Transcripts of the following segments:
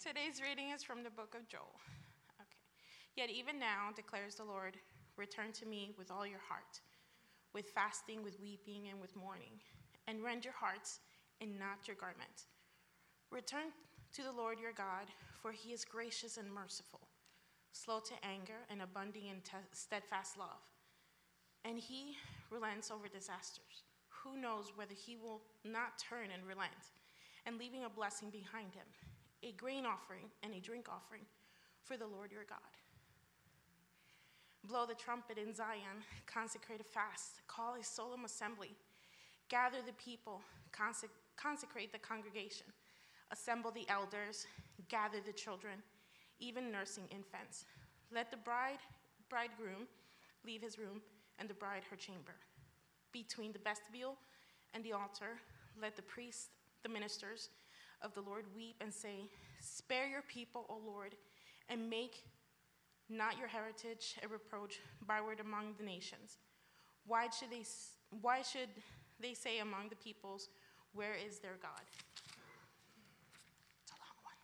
Today's reading is from the book of Joel. Okay. Yet even now, declares the Lord, return to me with all your heart, with fasting, with weeping, and with mourning, and rend your hearts and not your garment. Return to the Lord your God, for he is gracious and merciful, slow to anger, and abounding in te- steadfast love. And he relents over disasters. Who knows whether he will not turn and relent, and leaving a blessing behind him? A grain offering and a drink offering for the Lord your God. Blow the trumpet in Zion, consecrate a fast, call a solemn assembly, gather the people, consec- consecrate the congregation, assemble the elders, gather the children, even nursing infants. Let the bride, bridegroom leave his room, and the bride her chamber. Between the vestibule and the altar, let the priests, the ministers, of the Lord weep and say, Spare your people, O Lord, and make not your heritage a reproach byword among the nations. Why should they, why should they say among the peoples, Where is their God? It's a long one,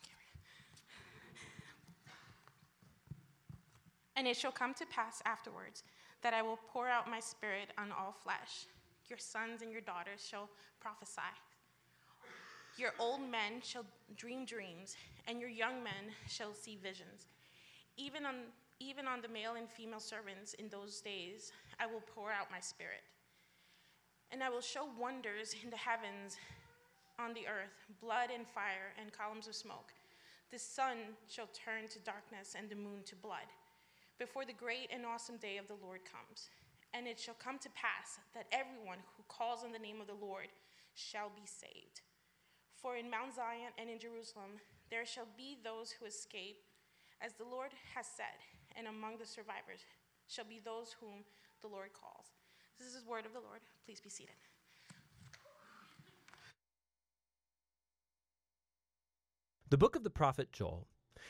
And it shall come to pass afterwards that I will pour out my spirit on all flesh. Your sons and your daughters shall prophesy. Your old men shall dream dreams, and your young men shall see visions. Even on, even on the male and female servants in those days, I will pour out my spirit. And I will show wonders in the heavens, on the earth, blood and fire and columns of smoke. The sun shall turn to darkness and the moon to blood before the great and awesome day of the Lord comes. And it shall come to pass that everyone who calls on the name of the Lord shall be saved. For in Mount Zion and in Jerusalem there shall be those who escape, as the Lord has said, and among the survivors shall be those whom the Lord calls. This is the word of the Lord. Please be seated. The book of the prophet Joel.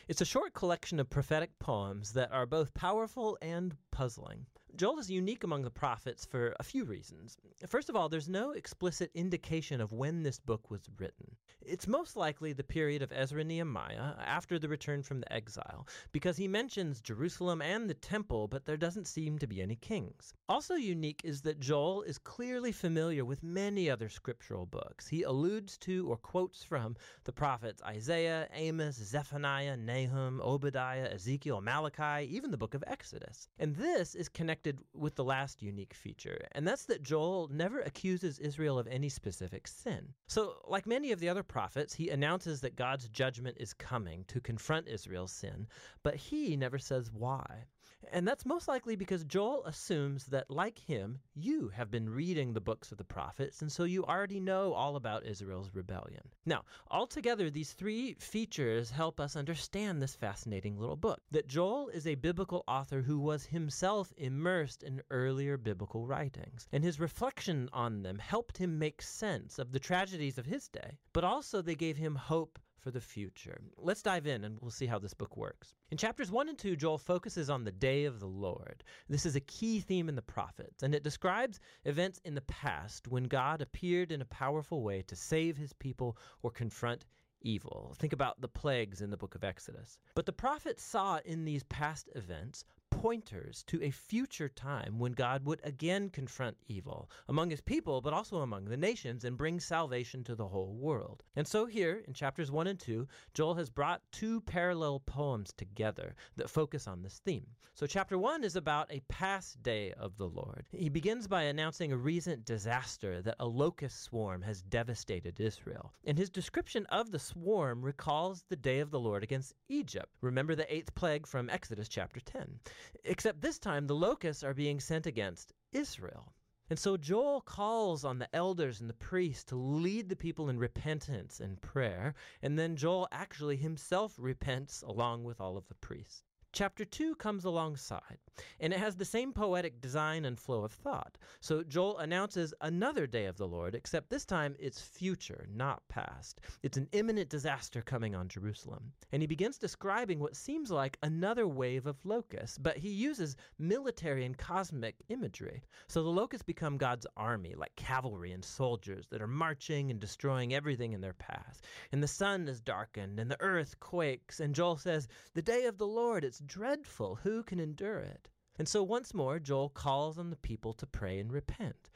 It's a short collection of prophetic poems that are both powerful and puzzling. Joel is unique among the prophets for a few reasons. First of all, there's no explicit indication of when this book was written. It's most likely the period of Ezra Nehemiah after the return from the exile, because he mentions Jerusalem and the temple, but there doesn't seem to be any kings. Also unique is that Joel is clearly familiar with many other scriptural books. He alludes to or quotes from the prophets Isaiah, Amos, Zephaniah, Nahum, Obadiah, Ezekiel, Malachi, even the book of Exodus. And this is connected connected with the last unique feature, and that's that Joel never accuses Israel of any specific sin. So, like many of the other prophets, he announces that God's judgment is coming to confront Israel's sin, but he never says why. And that's most likely because Joel assumes that, like him, you have been reading the books of the prophets, and so you already know all about Israel's rebellion. Now, altogether, these three features help us understand this fascinating little book that Joel is a biblical author who was himself immersed in earlier biblical writings, and his reflection on them helped him make sense of the tragedies of his day, but also they gave him hope for the future. Let's dive in and we'll see how this book works. In chapters 1 and 2, Joel focuses on the day of the Lord. This is a key theme in the prophets, and it describes events in the past when God appeared in a powerful way to save his people or confront evil. Think about the plagues in the book of Exodus. But the prophets saw in these past events pointers to a future time when God would again confront evil among his people, but also among the nations, and bring salvation to the whole world. And so, here in chapters 1 and 2, Joel has brought two parallel poems together that focus on this theme. So, chapter 1 is about a past day of the Lord. He begins by announcing a recent disaster that a locust swarm has devastated Israel. And his description of the swarm recalls the day of the Lord against Egypt. Remember the eighth plague from Exodus chapter 10. Except this time, the locusts are being sent against Israel. And so Joel calls on the elders and the priests to lead the people in repentance and prayer, and then Joel actually himself repents along with all of the priests. Chapter 2 comes alongside, and it has the same poetic design and flow of thought. So Joel announces another day of the Lord, except this time it's future, not past. It's an imminent disaster coming on Jerusalem. And he begins describing what seems like another wave of locusts, but he uses military and cosmic imagery. So the locusts become God's army, like cavalry and soldiers that are marching and destroying everything in their path. And the sun is darkened, and the earth quakes, and Joel says, The day of the Lord, it's dreadful. Who can endure it? And so once more, Joel calls on the people to pray and repent.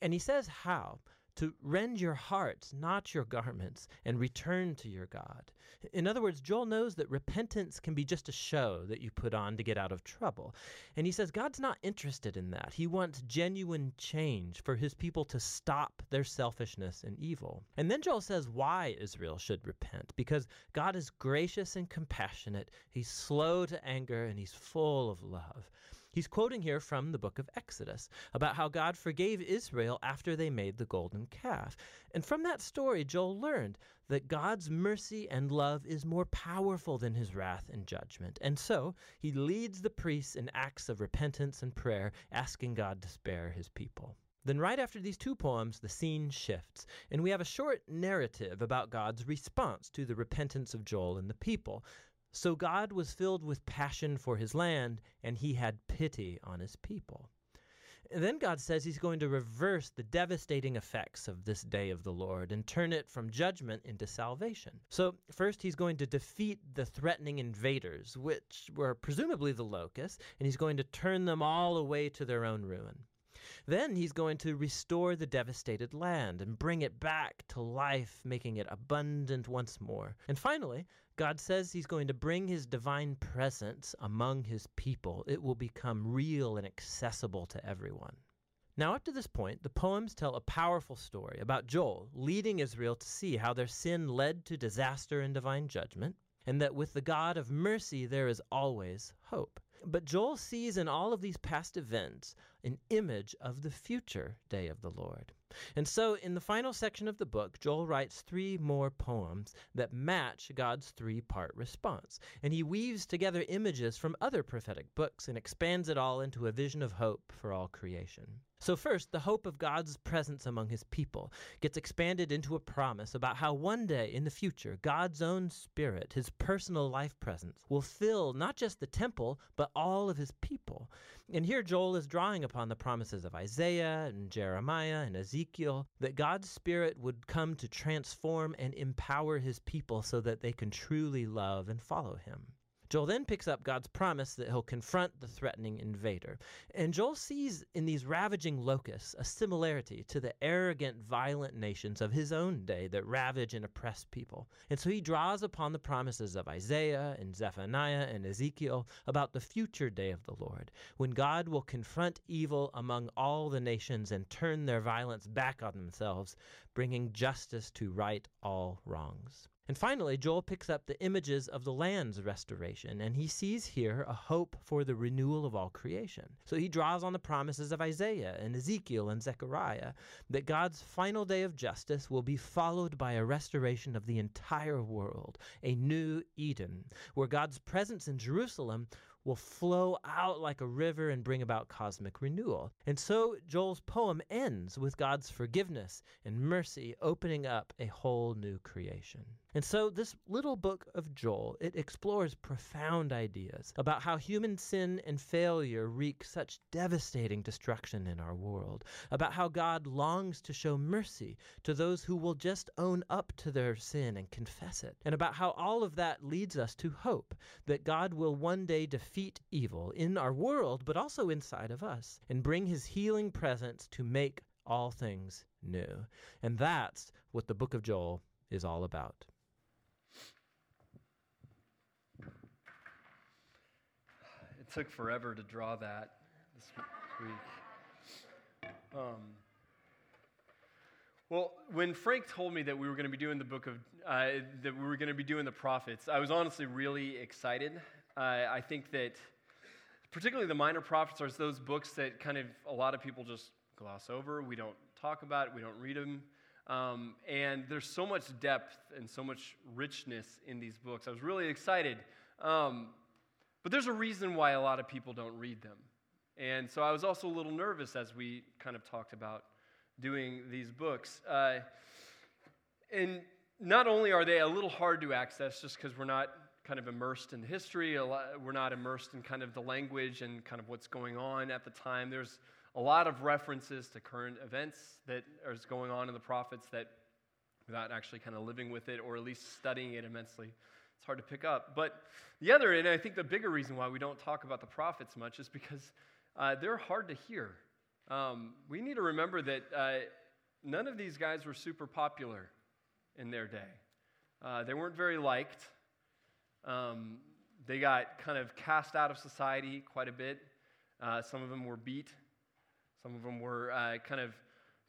And he says how to rend your hearts, not your garments, and return to your God. In other words, Joel knows that repentance can be just a show that you put on to get out of trouble. And he says God's not interested in that. He wants genuine change for his people to stop their selfishness and evil. And then Joel says why Israel should repent because God is gracious and compassionate, he's slow to anger, and he's full of love. He's quoting here from the book of Exodus about how God forgave Israel after they made the golden calf. And from that story, Joel learned that God's mercy and love is more powerful than his wrath and judgment. And so he leads the priests in acts of repentance and prayer, asking God to spare his people. Then, right after these two poems, the scene shifts, and we have a short narrative about God's response to the repentance of Joel and the people. So God was filled with passion for his land, and he had pity on his people. And then God says he's going to reverse the devastating effects of this day of the Lord and turn it from judgment into salvation. So, first, he's going to defeat the threatening invaders, which were presumably the locusts, and he's going to turn them all away to their own ruin. Then he's going to restore the devastated land and bring it back to life, making it abundant once more. And finally, God says he's going to bring his divine presence among his people. It will become real and accessible to everyone. Now, up to this point, the poems tell a powerful story about Joel leading Israel to see how their sin led to disaster and divine judgment, and that with the God of mercy there is always hope. But Joel sees in all of these past events an image of the future day of the Lord. And so, in the final section of the book, Joel writes three more poems that match God's three part response. And he weaves together images from other prophetic books and expands it all into a vision of hope for all creation. So, first, the hope of God's presence among his people gets expanded into a promise about how one day in the future, God's own spirit, his personal life presence, will fill not just the temple, but all of his people. And here Joel is drawing upon the promises of Isaiah and Jeremiah and Ezekiel that God's Spirit would come to transform and empower his people so that they can truly love and follow him. Joel then picks up God's promise that he'll confront the threatening invader. And Joel sees in these ravaging locusts a similarity to the arrogant, violent nations of his own day that ravage and oppress people. And so he draws upon the promises of Isaiah and Zephaniah and Ezekiel about the future day of the Lord, when God will confront evil among all the nations and turn their violence back on themselves, bringing justice to right all wrongs. And finally, Joel picks up the images of the land's restoration, and he sees here a hope for the renewal of all creation. So he draws on the promises of Isaiah and Ezekiel and Zechariah that God's final day of justice will be followed by a restoration of the entire world, a new Eden, where God's presence in Jerusalem will flow out like a river and bring about cosmic renewal. And so Joel's poem ends with God's forgiveness and mercy opening up a whole new creation. And so this little book of Joel, it explores profound ideas about how human sin and failure wreak such devastating destruction in our world, about how God longs to show mercy to those who will just own up to their sin and confess it, and about how all of that leads us to hope that God will one day defeat evil in our world, but also inside of us, and bring his healing presence to make all things new. And that's what the book of Joel is all about. Took forever to draw that this week. Um, well, when Frank told me that we were going to be doing the book of, uh, that we were going to be doing the prophets, I was honestly really excited. Uh, I think that particularly the minor prophets are those books that kind of a lot of people just gloss over. We don't talk about it, we don't read them. Um, and there's so much depth and so much richness in these books. I was really excited. Um, But there's a reason why a lot of people don't read them. And so I was also a little nervous as we kind of talked about doing these books. Uh, and not only are they a little hard to access just because we're not kind of immersed in history, lot, we're not immersed in kind of the language and kind of what's going on at the time. There's a lot of references to current events that are going on in the prophets that without actually kind of living with it or at least studying it immensely it's hard to pick up. But the other and i think the bigger reason why we don't talk about the prophets much is because uh, they're hard to hear. Um, we need to remember that uh, none of these guys were super popular in their day. Uh, they weren't very liked. Um, they got kind of cast out of society quite a bit. Uh, some of them were beat. Some of them were uh, kind of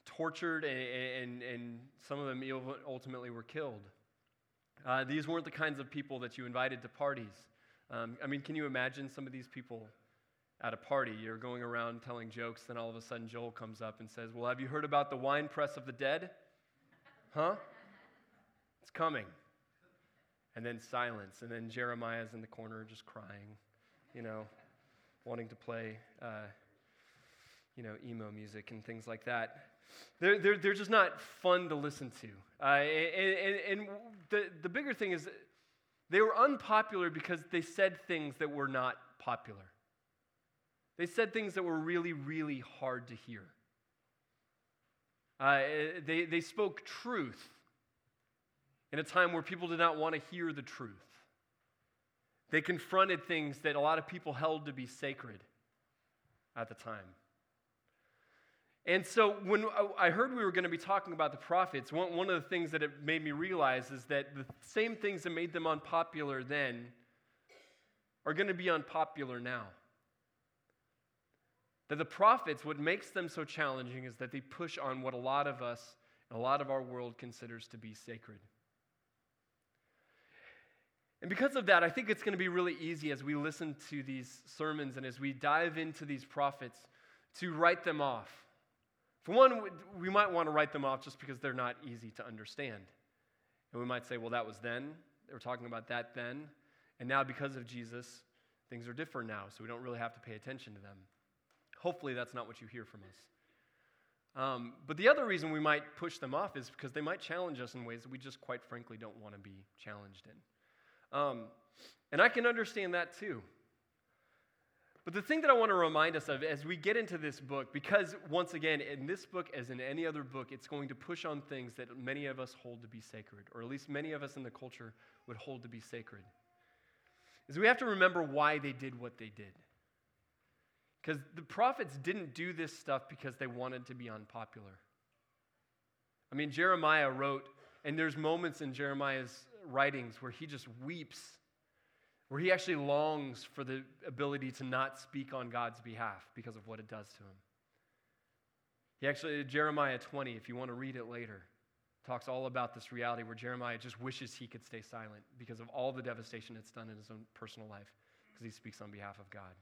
tortured, and, and, and, some of them ultimately were killed. Uh, these weren't the kinds of people that you invited to parties. Um, I mean, can you imagine some of these people at a party? You're going around telling jokes, then all of a sudden Joel comes up and says, Well, have you heard about the wine press of the dead? Huh? It's coming. And then silence. And then Jeremiah's in the corner just crying, you know, wanting to play. Uh, you know, emo music and things like that. They're, they're, they're just not fun to listen to. Uh, and, and, and the, the bigger thing is they were unpopular because they said things that were not popular. They said things that were really, really hard to hear. Uh, they, they spoke truth in a time where people did not want to hear the truth. They confronted things that a lot of people held to be sacred at the time. And so when uh, I heard we were going to be talking about the prophets, one, one of the things that it made me realize is that the same things that made them unpopular then are going to be unpopular now. That the prophets, what makes them so challenging is that they push on what a lot of us and a lot of our world considers to be sacred. And because of that, I think it's going to be really easy as we listen to these sermons and as we dive into these prophets to write them off for one, we might want to write them off just because they're not easy to understand. And we might say, well, that was then. They were talking about that then. And now, because of Jesus, things are different now, so we don't really have to pay attention to them. Hopefully, that's not what you hear from us. Um, but the other reason we might push them off is because they might challenge us in ways that we just quite frankly don't want to be challenged in. Um, and I can understand that too. But the thing that I want to remind us of as we get into this book, because once again, in this book, as in any other book, it's going to push on things that many of us hold to be sacred, or at least many of us in the culture would hold to be sacred, is we have to remember why they did what they did. Because the prophets didn't do this stuff because they wanted to be unpopular. I mean, Jeremiah wrote, and there's moments in Jeremiah's writings where he just weeps where he actually longs for the ability to not speak on God's behalf because of what it does to him. He actually, Jeremiah 20, if you want to read it later, talks all about this reality where Jeremiah just wishes he could stay silent because of all the devastation it's done in his own personal life because he speaks on behalf of God.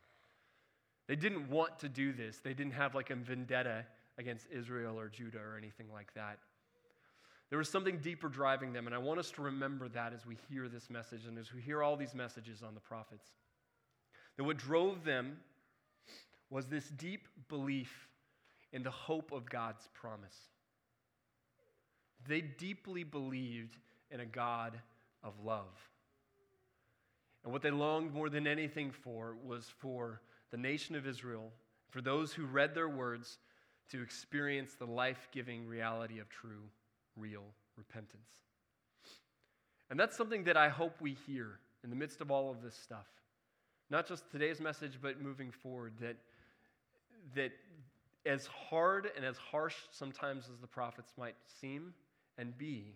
They didn't want to do this, they didn't have like a vendetta against Israel or Judah or anything like that. There was something deeper driving them, and I want us to remember that as we hear this message and as we hear all these messages on the prophets. That what drove them was this deep belief in the hope of God's promise. They deeply believed in a God of love. And what they longed more than anything for was for the nation of Israel, for those who read their words, to experience the life giving reality of true real repentance. And that's something that I hope we hear in the midst of all of this stuff. Not just today's message, but moving forward, that, that as hard and as harsh sometimes as the prophets might seem and be,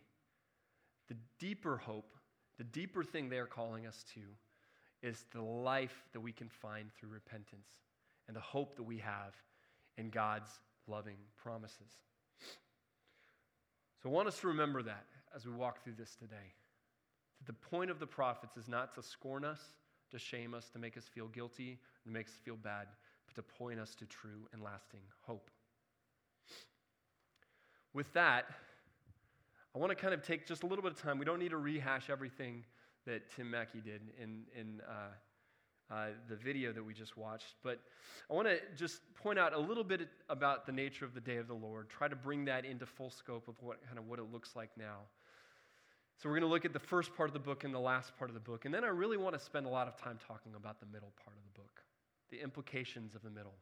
the deeper hope, the deeper thing they are calling us to, is the life that we can find through repentance and the hope that we have in God's loving promises. So I want us to remember that as we walk through this today. That the point of the prophets is not to scorn us, to shame us, to make us feel guilty, to make us feel bad, but to point us to true and lasting hope. With that, I want to kind of take just a little bit of time. We don't need to rehash everything that Tim Mackie did in, in uh, uh, the video that we just watched. But I want to just point out a little bit about the nature of the day of the Lord, try to bring that into full scope of what kind of what it looks like now. So we're going to look at the first part of the book and the last part of the book. And then I really want to spend a lot of time talking about the middle part of the book, the implications of the middle.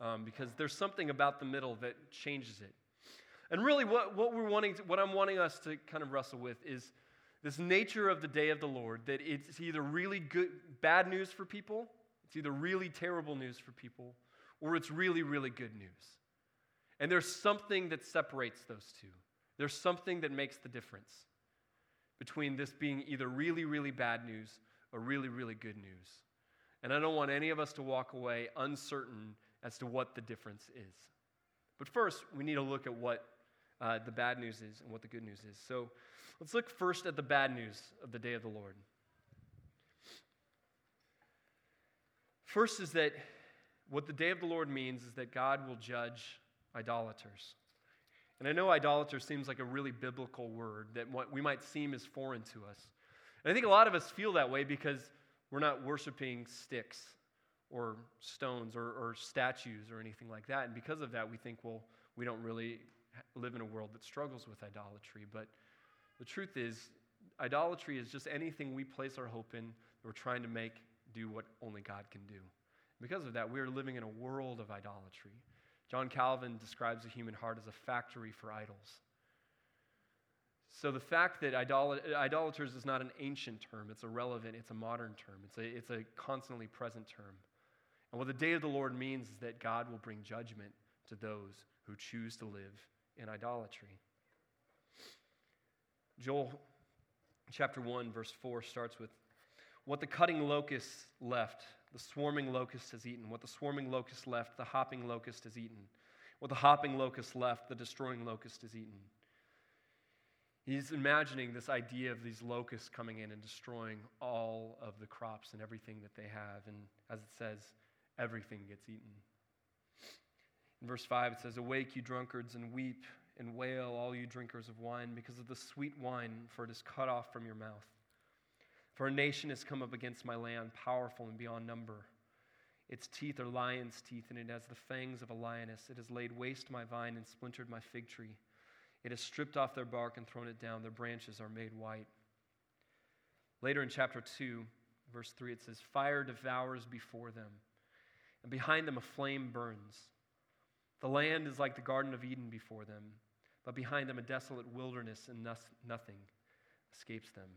Um, because there's something about the middle that changes it. And really, what, what, we're wanting to, what I'm wanting us to kind of wrestle with is this nature of the day of the Lord that it's either really good, bad news for people, it's either really terrible news for people, or it's really, really good news. And there's something that separates those two. There's something that makes the difference between this being either really, really bad news or really, really good news. And I don't want any of us to walk away uncertain as to what the difference is. But first, we need to look at what uh, the bad news is and what the good news is. So let's look first at the bad news of the day of the Lord. First is that what the day of the Lord means is that God will judge idolaters. And I know idolater seems like a really biblical word that what we might seem is foreign to us. And I think a lot of us feel that way because we're not worshiping sticks or stones or, or statues or anything like that. And because of that, we think, well, we don't really live in a world that struggles with idolatry. But the truth is, idolatry is just anything we place our hope in that we're trying to make do what only God can do. Because of that, we are living in a world of idolatry. John Calvin describes the human heart as a factory for idols. So the fact that idol- idolaters is not an ancient term, it's irrelevant, it's a modern term, it's a, it's a constantly present term. And what the day of the Lord means is that God will bring judgment to those who choose to live in idolatry. Joel chapter 1, verse 4 starts with What the cutting locust left, the swarming locust has eaten. What the swarming locust left, the hopping locust has eaten. What the hopping locust left, the destroying locust has eaten. He's imagining this idea of these locusts coming in and destroying all of the crops and everything that they have. And as it says, everything gets eaten. In verse 5, it says, Awake, you drunkards, and weep and wail, all you drinkers of wine, because of the sweet wine, for it is cut off from your mouth. For a nation has come up against my land, powerful and beyond number. Its teeth are lion's teeth, and it has the fangs of a lioness. It has laid waste my vine and splintered my fig tree. It has stripped off their bark and thrown it down. Their branches are made white. Later in chapter 2, verse 3, it says, Fire devours before them, and behind them a flame burns. The land is like the Garden of Eden before them, but behind them a desolate wilderness, and nothing escapes them.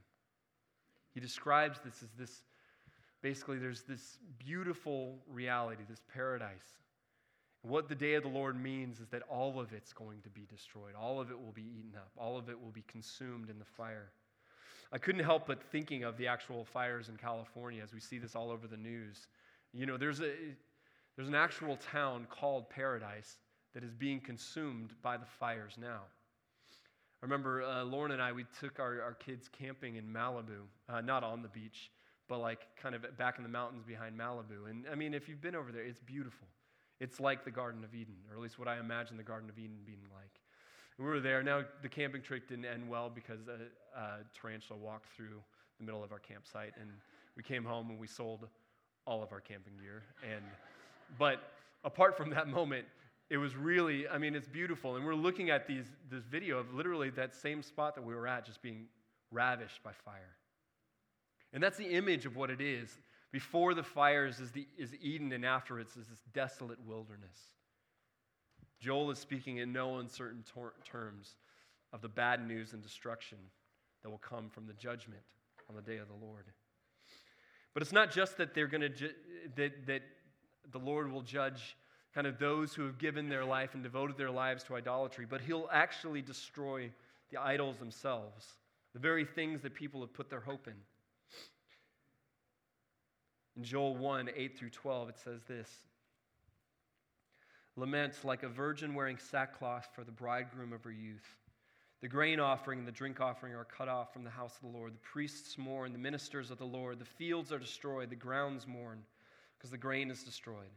He describes this as this basically, there's this beautiful reality, this paradise. what the day of the Lord means is that all of it's going to be destroyed, all of it will be eaten up, all of it will be consumed in the fire. I couldn't help but thinking of the actual fires in California as we see this all over the news. You know, there's a there's an actual town called Paradise that is being consumed by the fires now. I remember uh, Lauren and I, we took our, our kids camping in Malibu, uh, not on the beach, but like kind of back in the mountains behind Malibu. And I mean, if you've been over there, it's beautiful. It's like the Garden of Eden, or at least what I imagine the Garden of Eden being like. We were there. Now, the camping trip didn't end well because a, a tarantula walked through the middle of our campsite, and we came home and we sold all of our camping gear. And but apart from that moment, it was really, I mean, it's beautiful. And we're looking at these, this video of literally that same spot that we were at just being ravished by fire. And that's the image of what it is. Before the fires is, the, is Eden, and after it is this desolate wilderness. Joel is speaking in no uncertain tor- terms of the bad news and destruction that will come from the judgment on the day of the Lord. But it's not just that they're going to ju- that, that the Lord will judge kind of those who have given their life and devoted their lives to idolatry, but he'll actually destroy the idols themselves, the very things that people have put their hope in. In Joel 1 8 through 12, it says this Laments like a virgin wearing sackcloth for the bridegroom of her youth. The grain offering and the drink offering are cut off from the house of the Lord. The priests mourn, the ministers of the Lord. The fields are destroyed, the grounds mourn because the grain is destroyed.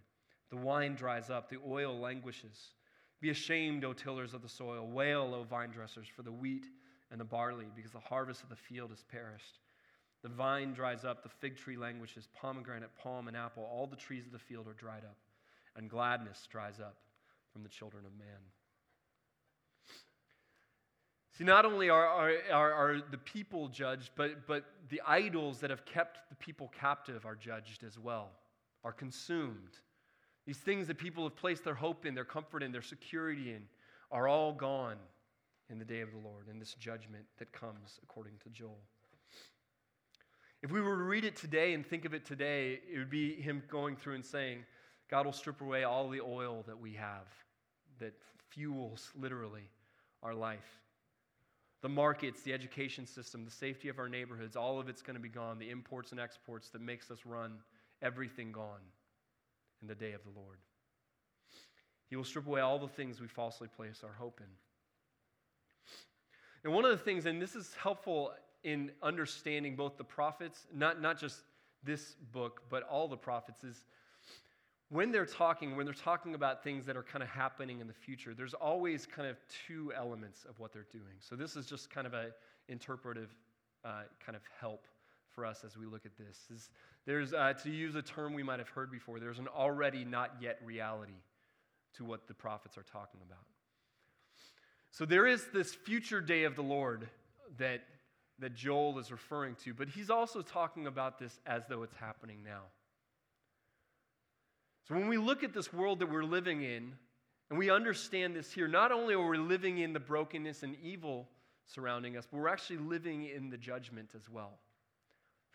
The wine dries up, the oil languishes. Be ashamed, O tillers of the soil. Wail, O vine dressers, for the wheat and the barley, because the harvest of the field has perished. The vine dries up, the fig tree languishes, pomegranate, palm, and apple, all the trees of the field are dried up, and gladness dries up from the children of man. See, not only are, are, are, are, the people judged, but, but the idols that have kept the people captive are judged as well, are consumed. These things that people have placed their hope in, their comfort in, their security in, are all gone in the day of the Lord, in this judgment that comes according to Joel. If we were to read it today and think of it today, it would be him going through and saying, God will strip away all the oil that we have that fuels literally our life. The markets, the education system, the safety of our neighborhoods, all of it's going to be gone. The imports and exports that makes us run, everything gone in the day of the Lord. He will strip away all the things we falsely place our hope in. And one of the things, and this is helpful in understanding both the prophets, not, not just this book, but all the prophets, is when they're talking, when they're talking about things that are kind of happening in the future, there's always kind of two elements of what they're doing. So this is just kind of an interpretive uh, kind of help for us as we look at this. Is there's, uh, to use a term we might have heard before, there's an already not yet reality to what the prophets are talking about. So there is this future day of the Lord that, that Joel is referring to, but he's also talking about this as though it's happening now. So when we look at this world that we're living in, and we understand this here, not only are we living in the brokenness and evil surrounding us, but we're actually living in the judgment as well.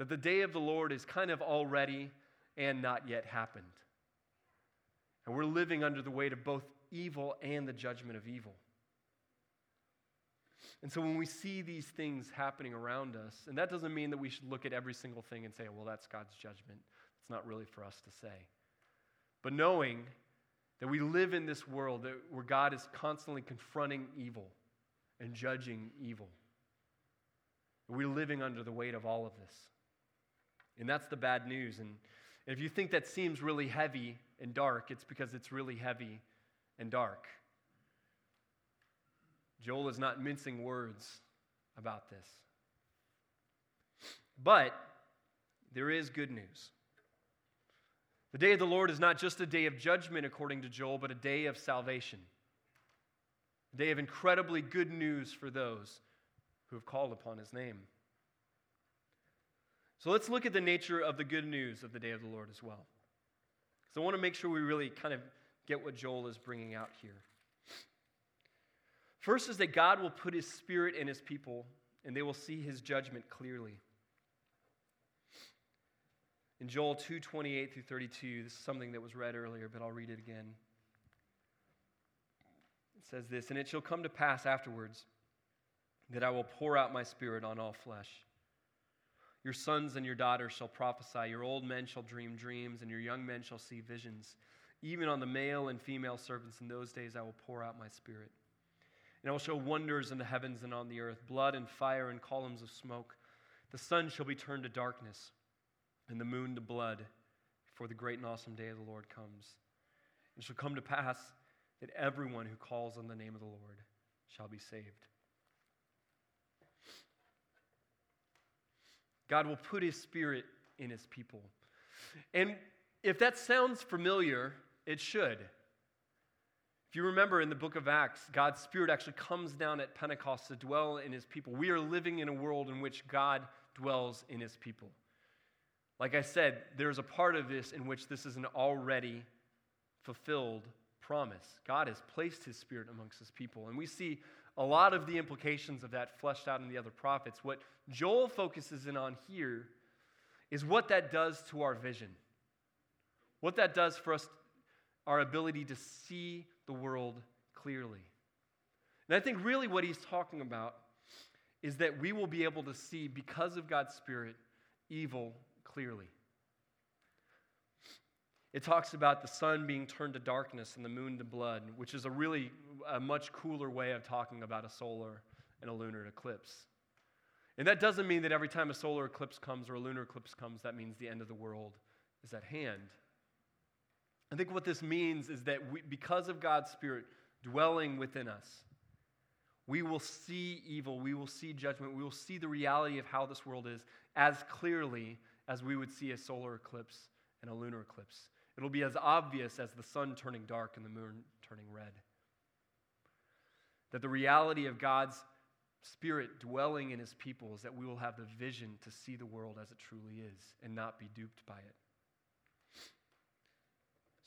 That the day of the Lord is kind of already and not yet happened. And we're living under the weight of both evil and the judgment of evil. And so when we see these things happening around us, and that doesn't mean that we should look at every single thing and say, well, that's God's judgment. It's not really for us to say. But knowing that we live in this world that, where God is constantly confronting evil and judging evil. We're living under the weight of all of this. And that's the bad news. And if you think that seems really heavy and dark, it's because it's really heavy and dark. Joel is not mincing words about this. But there is good news. The day of the Lord is not just a day of judgment, according to Joel, but a day of salvation. A day of incredibly good news for those who have called upon his name. So let's look at the nature of the good news of the day of the Lord as well. So I want to make sure we really kind of get what Joel is bringing out here. First is that God will put his spirit in his people, and they will see his judgment clearly. In Joel 2 28 through 32, this is something that was read earlier, but I'll read it again. It says this And it shall come to pass afterwards that I will pour out my spirit on all flesh. Your sons and your daughters shall prophesy, your old men shall dream dreams, and your young men shall see visions. Even on the male and female servants in those days I will pour out my spirit. And I will show wonders in the heavens and on the earth blood and fire and columns of smoke. The sun shall be turned to darkness and the moon to blood before the great and awesome day of the Lord comes. It shall come to pass that everyone who calls on the name of the Lord shall be saved. God will put his spirit in his people. And if that sounds familiar, it should. If you remember in the book of Acts, God's Spirit actually comes down at Pentecost to dwell in his people. We are living in a world in which God dwells in his people. Like I said, there's a part of this in which this is an already fulfilled promise. God has placed his spirit amongst his people. And we see a lot of the implications of that fleshed out in the other prophets. What Joel focuses in on here is what that does to our vision, what that does for us, our ability to see the world clearly. And I think really what he's talking about is that we will be able to see, because of God's Spirit, evil clearly. It talks about the sun being turned to darkness and the moon to blood, which is a really a much cooler way of talking about a solar and a lunar eclipse. And that doesn't mean that every time a solar eclipse comes or a lunar eclipse comes, that means the end of the world is at hand. I think what this means is that we, because of God's Spirit dwelling within us, we will see evil, we will see judgment, we will see the reality of how this world is as clearly as we would see a solar eclipse and a lunar eclipse. It'll be as obvious as the sun turning dark and the moon turning red. That the reality of God's Spirit dwelling in His people is that we will have the vision to see the world as it truly is and not be duped by it.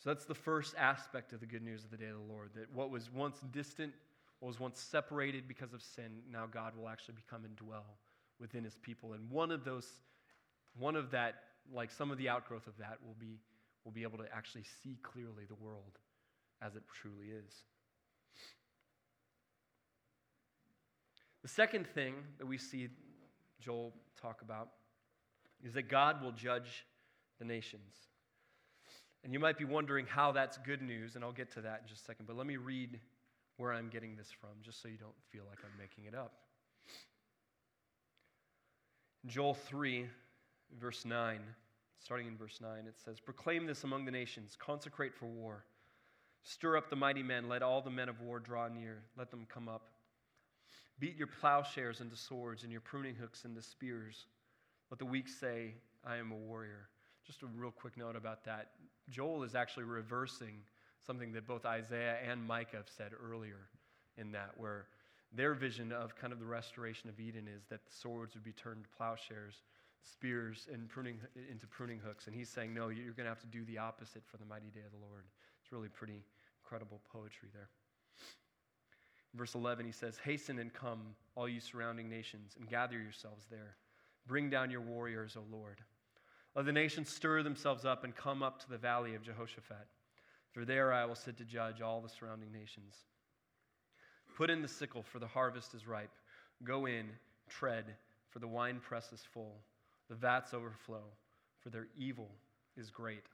So that's the first aspect of the good news of the day of the Lord that what was once distant, what was once separated because of sin, now God will actually become and dwell within his people. And one of those, one of that, like some of the outgrowth of that will be, will be able to actually see clearly the world as it truly is. The second thing that we see Joel talk about is that God will judge the nations. And you might be wondering how that's good news, and I'll get to that in just a second. But let me read where I'm getting this from, just so you don't feel like I'm making it up. Joel 3, verse 9, starting in verse 9, it says, Proclaim this among the nations, consecrate for war. Stir up the mighty men, let all the men of war draw near, let them come up. Beat your plowshares into swords and your pruning hooks into spears. Let the weak say, I am a warrior. Just a real quick note about that. Joel is actually reversing something that both Isaiah and Micah have said earlier in that, where their vision of kind of the restoration of Eden is that the swords would be turned to plowshares, spears and pruning, into pruning hooks. And he's saying, no, you're going to have to do the opposite for the mighty day of the Lord. It's really pretty incredible poetry there. verse 11, he says, Hasten and come, all you surrounding nations, and gather yourselves there. Bring down your warriors, O Lord. Let the nations stir themselves up and come up to the valley of Jehoshaphat. For there I will sit to judge all the surrounding nations. Put in the sickle, for the harvest is ripe. Go in, tread, for the winepress is full. The vats overflow, for their evil is great.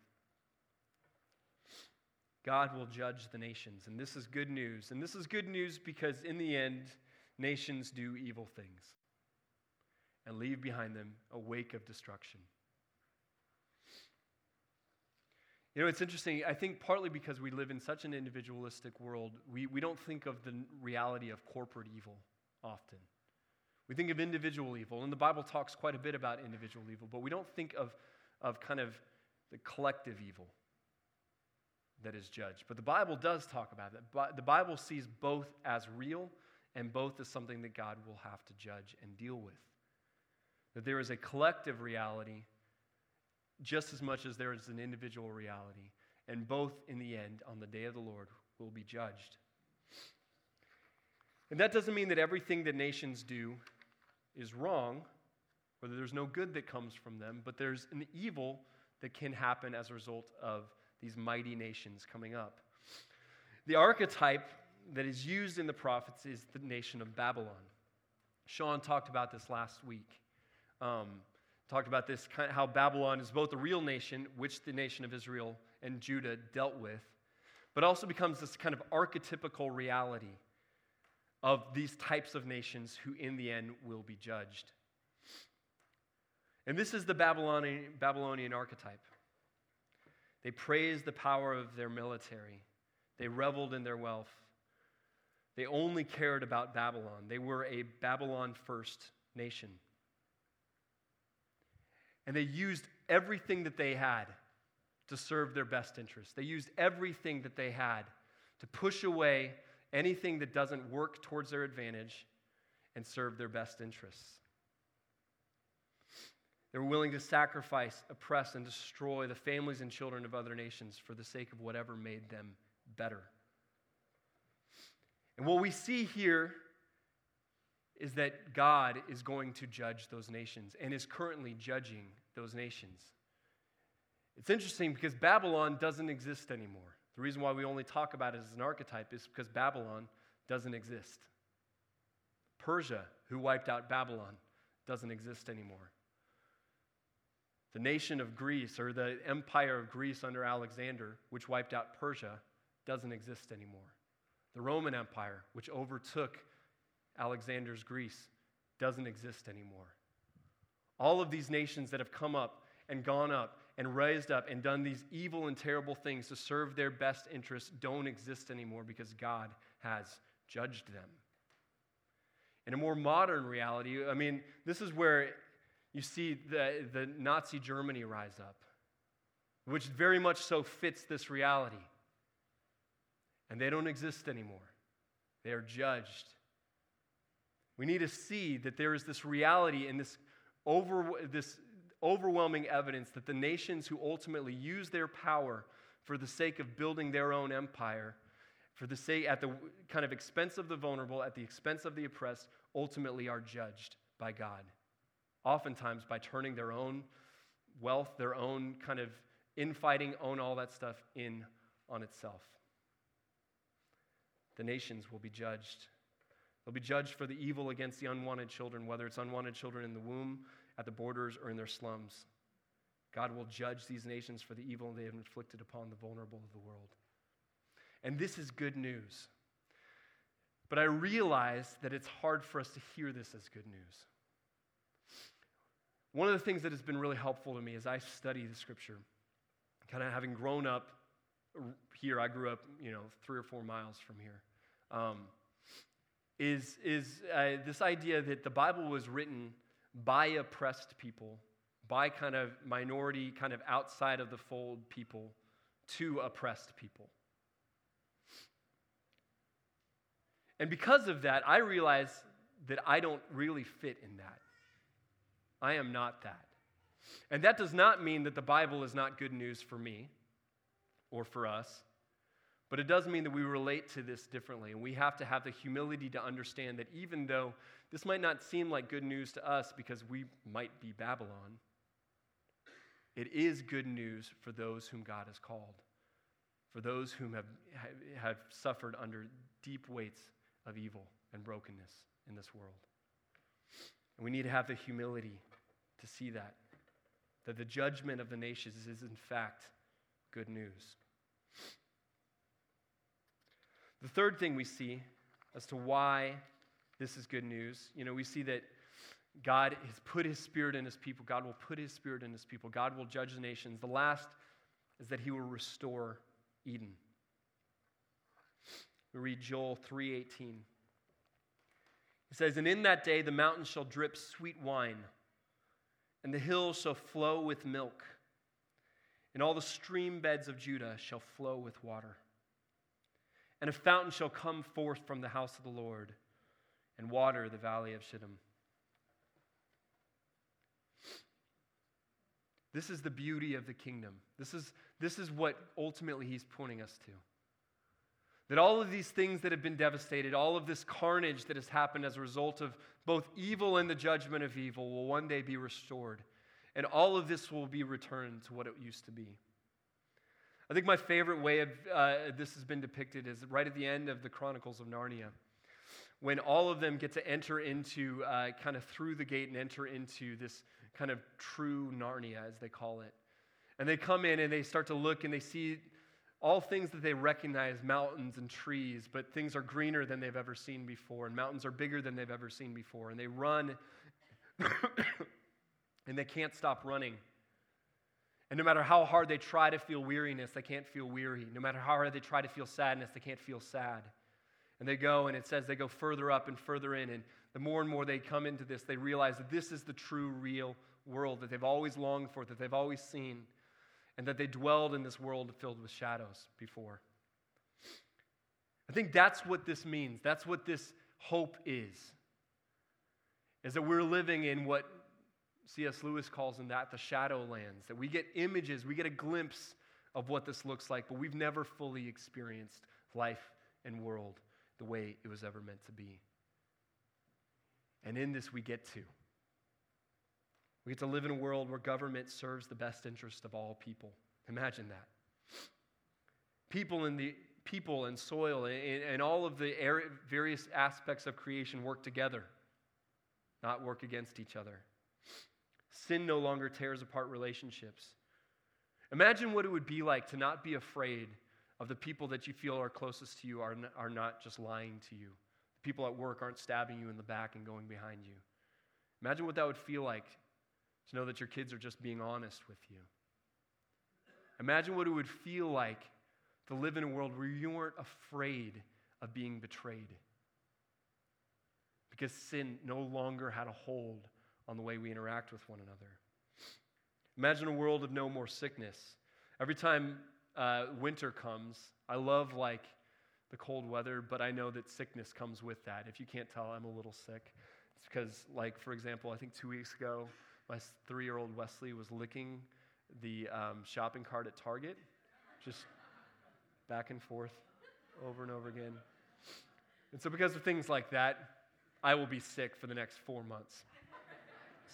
God will judge the nations, and this is good news. And this is good news because, in the end, nations do evil things and leave behind them a wake of destruction. You know, it's interesting. I think partly because we live in such an individualistic world, we, we don't think of the reality of corporate evil often. We think of individual evil, and the Bible talks quite a bit about individual evil, but we don't think of, of kind of the collective evil that is judged. But the Bible does talk about that. The Bible sees both as real and both as something that God will have to judge and deal with. That there is a collective reality just as much as there is an individual reality. And both, in the end, on the day of the Lord, will be judged. And that doesn't mean that everything that nations do is wrong, or that there's no good that comes from them, but there's an evil that can happen as a result of these mighty nations coming up. The archetype that is used in the prophets is the nation of Babylon. Sean talked about this last week. Um, talked about this, kind of how Babylon is both a real nation, which the nation of Israel and Judah dealt with, but also becomes this kind of archetypical reality of these types of nations who, in the end, will be judged. And this is the Babylonian, Babylonian archetype. They praised the power of their military, they reveled in their wealth. They only cared about Babylon. They were a Babylon first nation. And they used everything that they had to serve their best interests. They used everything that they had to push away anything that doesn't work towards their advantage and serve their best interests. They were willing to sacrifice, oppress, and destroy the families and children of other nations for the sake of whatever made them better. And what we see here is that God is going to judge those nations and is currently judging those nations. It's interesting because Babylon doesn't exist anymore. The reason why we only talk about it as an archetype is because Babylon doesn't exist. Persia, who wiped out Babylon, doesn't exist anymore. The nation of Greece, or the empire of Greece under Alexander, which wiped out Persia, doesn't exist anymore. The Roman Empire, which overtook Alexander's Greece, doesn't exist anymore. All of these nations that have come up and gone up and raised up and done these evil and terrible things to serve their best interests don't exist anymore because God has judged them. In a more modern reality, I mean, this is where you see the, the Nazi Germany rise up, which very much so fits this reality. And they don't exist anymore, they are judged. We need to see that there is this reality and this, over, this overwhelming evidence that the nations who ultimately use their power for the sake of building their own empire, for the sake at the kind of expense of the vulnerable, at the expense of the oppressed, ultimately are judged by God. Oftentimes by turning their own wealth, their own kind of infighting, own all that stuff in on itself. The nations will be judged They'll be judged for the evil against the unwanted children, whether it's unwanted children in the womb, at the borders, or in their slums. God will judge these nations for the evil they have inflicted upon the vulnerable of the world. And this is good news. But I realize that it's hard for us to hear this as good news. One of the things that has been really helpful to me as I study the scripture, kind of having grown up here, I grew up, you know, three or four miles from here. Um, is, is uh, this idea that the Bible was written by oppressed people, by kind of minority, kind of outside of the fold people, to oppressed people. And because of that, I realize that I don't really fit in that. I am not that. And that does not mean that the Bible is not good news for me or for us. But it does mean that we relate to this differently, and we have to have the humility to understand that even though this might not seem like good news to us because we might be Babylon, it is good news for those whom God has called, for those whom have, have suffered under deep weights of evil and brokenness in this world. And we need to have the humility to see that, that the judgment of the nations is in fact good news. The third thing we see as to why this is good news, you know, we see that God has put his spirit in his people. God will put his spirit in his people. God will judge the nations. The last is that he will restore Eden. We read Joel 3:18. He says, "And in that day the mountains shall drip sweet wine, and the hills shall flow with milk, and all the stream beds of Judah shall flow with water." and a fountain shall come forth from the house of the Lord and water the valley of Shittim. This is the beauty of the kingdom. This is, this is what ultimately he's pointing us to. That all of these things that have been devastated, all of this carnage that has happened as a result of both evil and the judgment of evil, will one day be restored. And all of this will be returned to what it used to be. I think my favorite way of uh, this has been depicted is right at the end of the Chronicles of Narnia, when all of them get to enter into uh, kind of through the gate and enter into this kind of true Narnia, as they call it. And they come in and they start to look and they see all things that they recognize mountains and trees, but things are greener than they've ever seen before, and mountains are bigger than they've ever seen before. And they run and they can't stop running. And no matter how hard they try to feel weariness, they can't feel weary. No matter how hard they try to feel sadness, they can't feel sad. And they go, and it says they go further up and further in. And the more and more they come into this, they realize that this is the true, real world that they've always longed for, that they've always seen, and that they dwelled in this world filled with shadows before. I think that's what this means. That's what this hope is. Is that we're living in what C.S. Lewis calls in that the shadowlands, that we get images, we get a glimpse of what this looks like, but we've never fully experienced life and world the way it was ever meant to be. And in this, we get to. We get to live in a world where government serves the best interest of all people. Imagine that. People in the people and soil and, and all of the various aspects of creation work together, not work against each other. Sin no longer tears apart relationships. Imagine what it would be like to not be afraid of the people that you feel are closest to you are, are not just lying to you. The people at work aren't stabbing you in the back and going behind you. Imagine what that would feel like to know that your kids are just being honest with you. Imagine what it would feel like to live in a world where you weren't afraid of being betrayed. because sin no longer had a hold on the way we interact with one another. Imagine a world of no more sickness. Every time uh, winter comes, I love like the cold weather, but I know that sickness comes with that. If you can't tell, I'm a little sick. It's because, like, for example, I think two weeks ago, my three year old Wesley was licking the um, shopping cart at Target, just back and forth over and over again. And so, because of things like that, I will be sick for the next four months.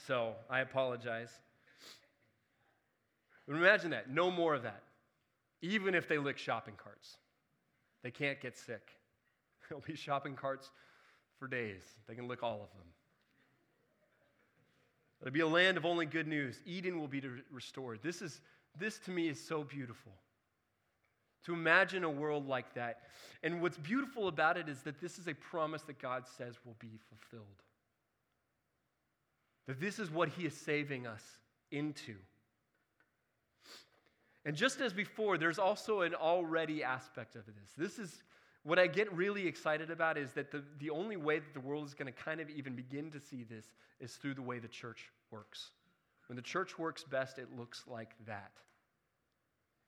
So, I apologize. But imagine that. No more of that. Even if they lick shopping carts, they can't get sick. There'll be shopping carts for days. They can lick all of them. It'll be a land of only good news. Eden will be restored. This, is, this to me is so beautiful. To imagine a world like that. And what's beautiful about it is that this is a promise that God says will be fulfilled. That this is what He is saving us into. And just as before, there's also an already aspect of this. This is what I get really excited about is that the, the only way that the world is going to kind of even begin to see this is through the way the church works. When the church works best, it looks like that.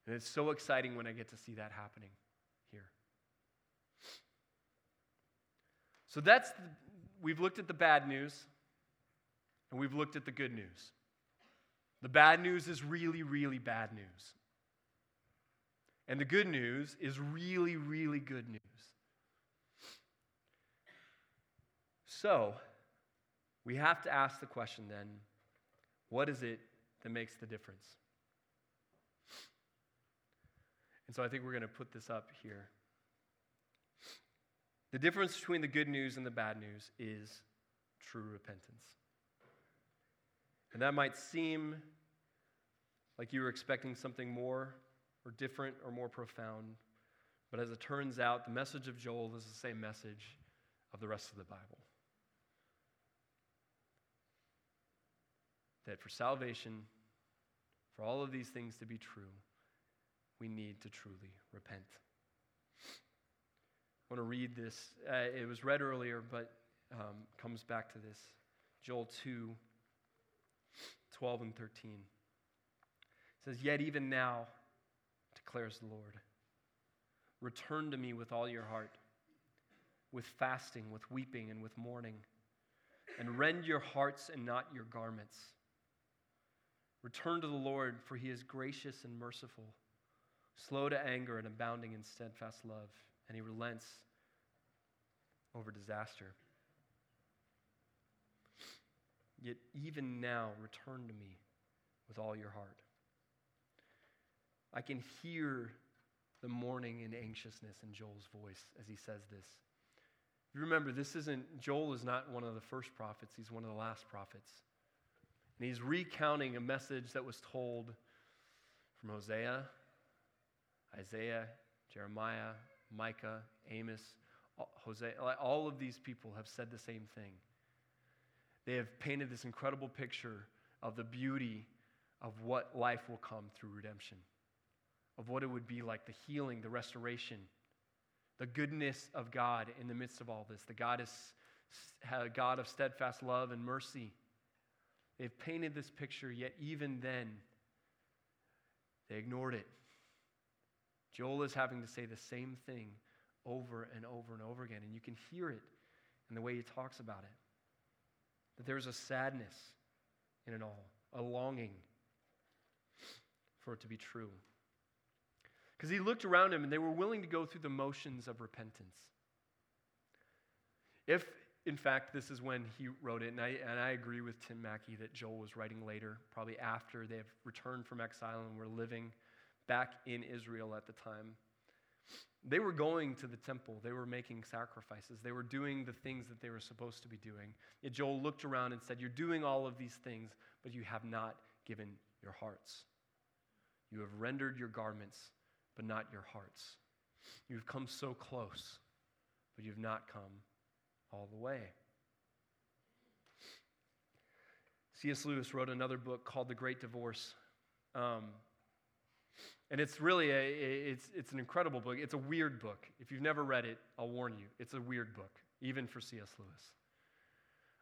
And it's so exciting when I get to see that happening here. So that's, the, we've looked at the bad news and we've looked at the good news. The bad news is really, really bad news. And the good news is really, really good news. So, we have to ask the question then what is it that makes the difference? And so I think we're going to put this up here. The difference between the good news and the bad news is true repentance. And that might seem like you were expecting something more or different or more profound. But as it turns out, the message of Joel is the same message of the rest of the Bible. That for salvation, for all of these things to be true, we need to truly repent. I want to read this. Uh, it was read earlier, but um, comes back to this. Joel 2 12 and 13. It says, Yet even now, declares the Lord. Return to me with all your heart, with fasting, with weeping, and with mourning, and rend your hearts and not your garments. Return to the Lord, for he is gracious and merciful, slow to anger and abounding in steadfast love, and he relents over disaster. Yet even now, return to me with all your heart. I can hear the mourning and anxiousness in Joel's voice as he says this. Remember, this isn't, Joel is not one of the first prophets, he's one of the last prophets. And he's recounting a message that was told from Hosea, Isaiah, Jeremiah, Micah, Amos, Hosea. All of these people have said the same thing. They have painted this incredible picture of the beauty of what life will come through redemption of what it would be like the healing, the restoration, the goodness of God in the midst of all this. The God is a God of steadfast love and mercy. They've painted this picture, yet even then, they ignored it. Joel is having to say the same thing over and over and over again, and you can hear it in the way he talks about it. That there's a sadness in it all, a longing for it to be true. Because he looked around him and they were willing to go through the motions of repentance. If, in fact, this is when he wrote it, and I, and I agree with Tim Mackie that Joel was writing later, probably after they have returned from exile and were living back in Israel at the time. They were going to the temple. They were making sacrifices. They were doing the things that they were supposed to be doing. Yet Joel looked around and said, You're doing all of these things, but you have not given your hearts. You have rendered your garments but not your hearts. You've come so close, but you've not come all the way. C.S. Lewis wrote another book called The Great Divorce. Um, and it's really a, it's, it's an incredible book. It's a weird book. If you've never read it, I'll warn you, it's a weird book, even for C.S. Lewis.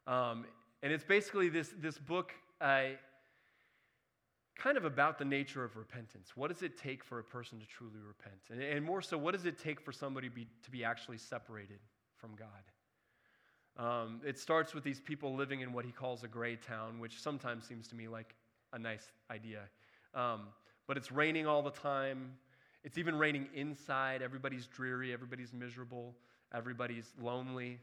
Um, and it's basically this, this book uh, kind of about the nature of repentance. What does it take for a person to truly repent? And, and more so, what does it take for somebody be, to be actually separated from God? Um, it starts with these people living in what he calls a gray town, which sometimes seems to me like a nice idea. Um, but it's raining all the time. It's even raining inside. Everybody's dreary. Everybody's miserable. Everybody's lonely.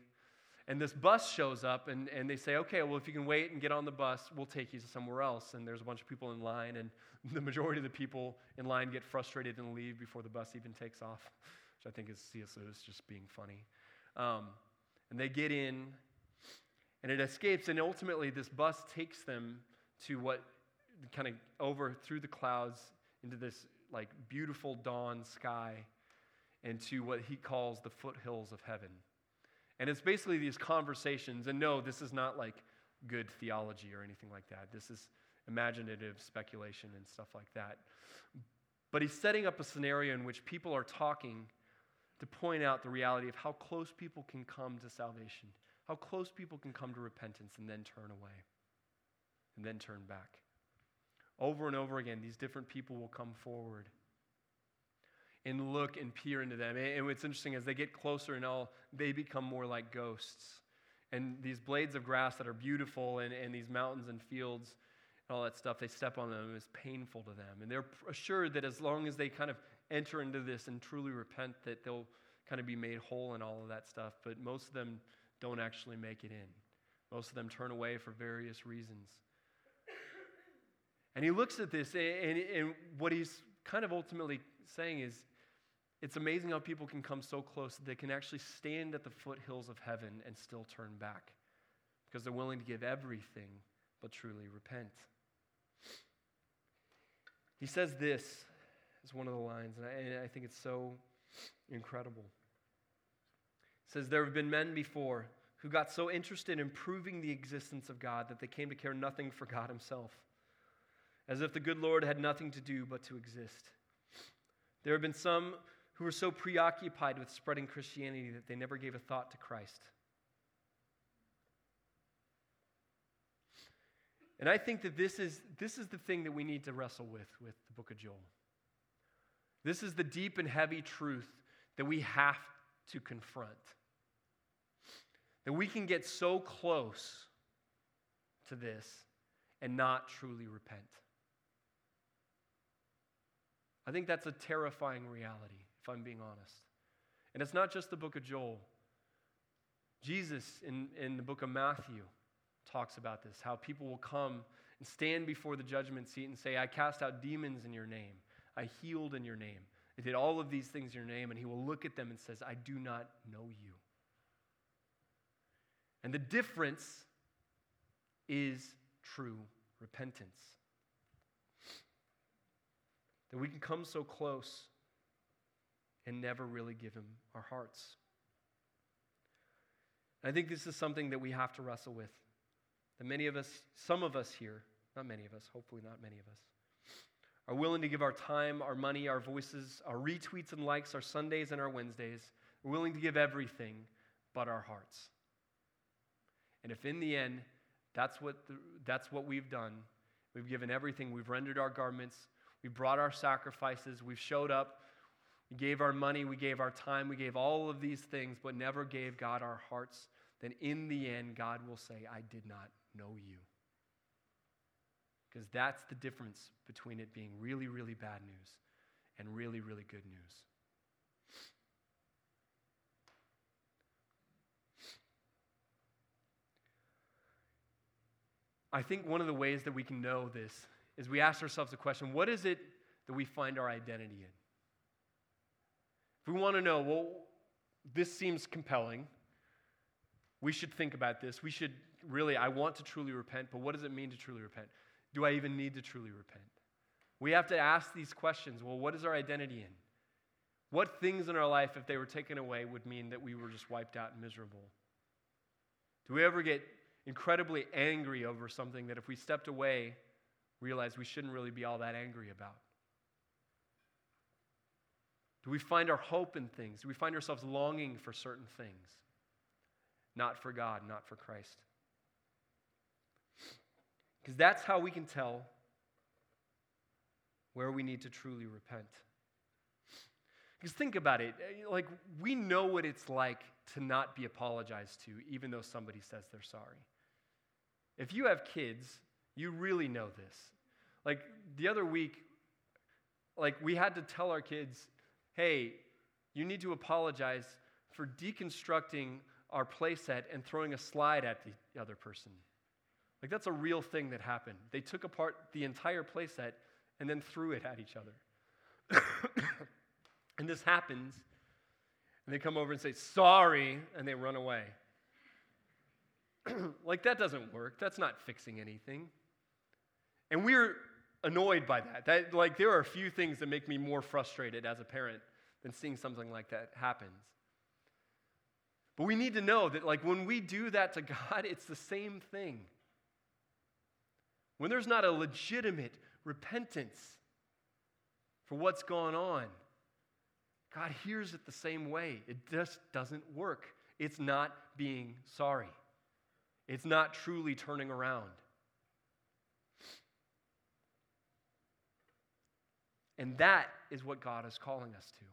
And this bus shows up, and, and they say, okay, well, if you can wait and get on the bus, we'll take you to somewhere else. And there's a bunch of people in line, and the majority of the people in line get frustrated and leave before the bus even takes off, which I think is C.S. Lewis just being funny. Um, and they get in, and it escapes, and ultimately, this bus takes them to what kind of over through the clouds into this like beautiful dawn sky and to what he calls the foothills of heaven. And it's basically these conversations. And no, this is not like good theology or anything like that. This is imaginative speculation and stuff like that. But he's setting up a scenario in which people are talking to point out the reality of how close people can come to salvation, how close people can come to repentance and then turn away and then turn back. Over and over again, these different people will come forward and look and peer into them. And what's interesting is they get closer and all, they become more like ghosts. And these blades of grass that are beautiful and, and these mountains and fields and all that stuff, they step on them, it's painful to them. And they're assured that as long as they kind of enter into this and truly repent, that they'll kind of be made whole and all of that stuff. But most of them don't actually make it in. Most of them turn away for various reasons. And he looks at this, and, and what he's kind of ultimately saying is it's amazing how people can come so close that they can actually stand at the foothills of heaven and still turn back because they're willing to give everything but truly repent. He says this is one of the lines, and I, and I think it's so incredible. He says, There have been men before who got so interested in proving the existence of God that they came to care nothing for God Himself, as if the good Lord had nothing to do but to exist. There have been some who were so preoccupied with spreading Christianity that they never gave a thought to Christ. And I think that this is, this is the thing that we need to wrestle with with the book of Joel. This is the deep and heavy truth that we have to confront. That we can get so close to this and not truly repent. I think that's a terrifying reality if I'm being honest. And it's not just the book of Joel. Jesus in, in the book of Matthew talks about this how people will come and stand before the judgment seat and say, I cast out demons in your name, I healed in your name, I did all of these things in your name. And he will look at them and says, I do not know you. And the difference is true repentance. That we can come so close and never really give Him our hearts. And I think this is something that we have to wrestle with. That many of us, some of us here, not many of us, hopefully not many of us, are willing to give our time, our money, our voices, our retweets and likes, our Sundays and our Wednesdays. We're willing to give everything but our hearts. And if in the end, that's what, the, that's what we've done, we've given everything, we've rendered our garments, we've brought our sacrifices, we've showed up, we gave our money, we gave our time, we gave all of these things, but never gave God our hearts, then in the end, God will say, I did not know you. Because that's the difference between it being really, really bad news and really, really good news. I think one of the ways that we can know this is we ask ourselves the question what is it that we find our identity in? If we want to know, well, this seems compelling, we should think about this. We should really, I want to truly repent, but what does it mean to truly repent? Do I even need to truly repent? We have to ask these questions. Well, what is our identity in? What things in our life, if they were taken away, would mean that we were just wiped out and miserable? Do we ever get incredibly angry over something that if we stepped away, realize we shouldn't really be all that angry about? Do we find our hope in things? Do we find ourselves longing for certain things? Not for God, not for Christ. Because that's how we can tell where we need to truly repent. Because think about it eh, like, we know what it's like to not be apologized to, even though somebody says they're sorry. If you have kids, you really know this. Like, the other week, like, we had to tell our kids, hey, you need to apologize for deconstructing our playset and throwing a slide at the other person. Like, that's a real thing that happened. They took apart the entire playset and then threw it at each other. and this happens, and they come over and say, sorry, and they run away. like, that doesn't work. That's not fixing anything. And we're annoyed by that. that. Like, there are a few things that make me more frustrated as a parent than seeing something like that happens. But we need to know that, like, when we do that to God, it's the same thing. When there's not a legitimate repentance for what's gone on, God hears it the same way. It just doesn't work. It's not being sorry, it's not truly turning around. And that is what God is calling us to.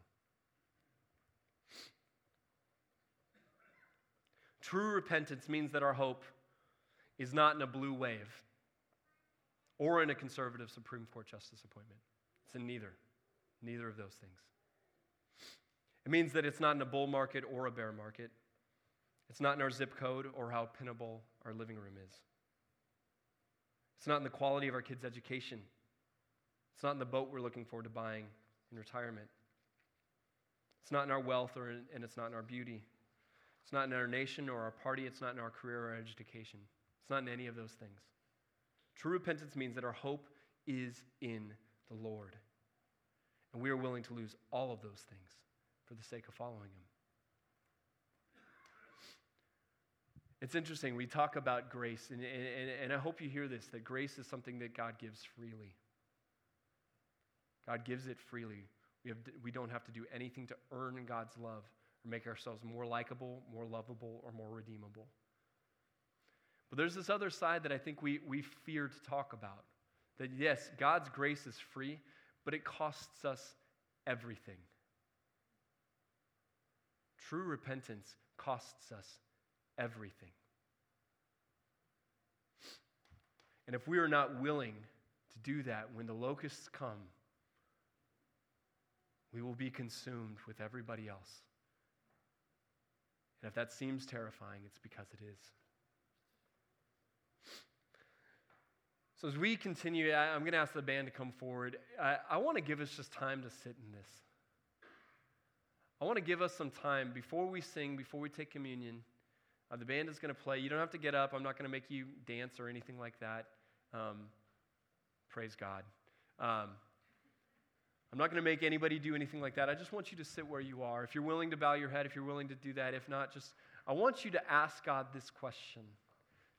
True repentance means that our hope is not in a blue wave or in a conservative Supreme Court justice appointment. It's in neither, neither of those things. It means that it's not in a bull market or a bear market. It's not in our zip code or how pinnable our living room is. It's not in the quality of our kids' education. It's not in the boat we're looking forward to buying in retirement. It's not in our wealth or in, and it's not in our beauty. It's not in our nation or our party. It's not in our career or our education. It's not in any of those things. True repentance means that our hope is in the Lord. And we are willing to lose all of those things for the sake of following Him. It's interesting. We talk about grace, and, and, and I hope you hear this that grace is something that God gives freely. God gives it freely. We, have, we don't have to do anything to earn God's love or make ourselves more likable, more lovable, or more redeemable. But there's this other side that I think we, we fear to talk about. That yes, God's grace is free, but it costs us everything. True repentance costs us everything. And if we are not willing to do that when the locusts come, we will be consumed with everybody else. And if that seems terrifying, it's because it is. So, as we continue, I'm going to ask the band to come forward. I, I want to give us just time to sit in this. I want to give us some time before we sing, before we take communion. Uh, the band is going to play. You don't have to get up. I'm not going to make you dance or anything like that. Um, praise God. Um, I'm not going to make anybody do anything like that. I just want you to sit where you are. If you're willing to bow your head, if you're willing to do that, if not, just I want you to ask God this question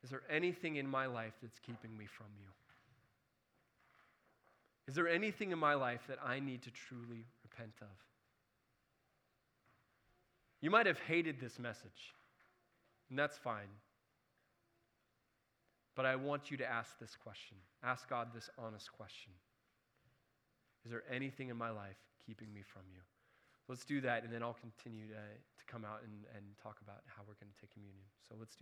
Is there anything in my life that's keeping me from you? Is there anything in my life that I need to truly repent of? You might have hated this message, and that's fine. But I want you to ask this question. Ask God this honest question. Is there anything in my life keeping me from you? Let's do that, and then I'll continue to, to come out and, and talk about how we're going to take communion. So let's do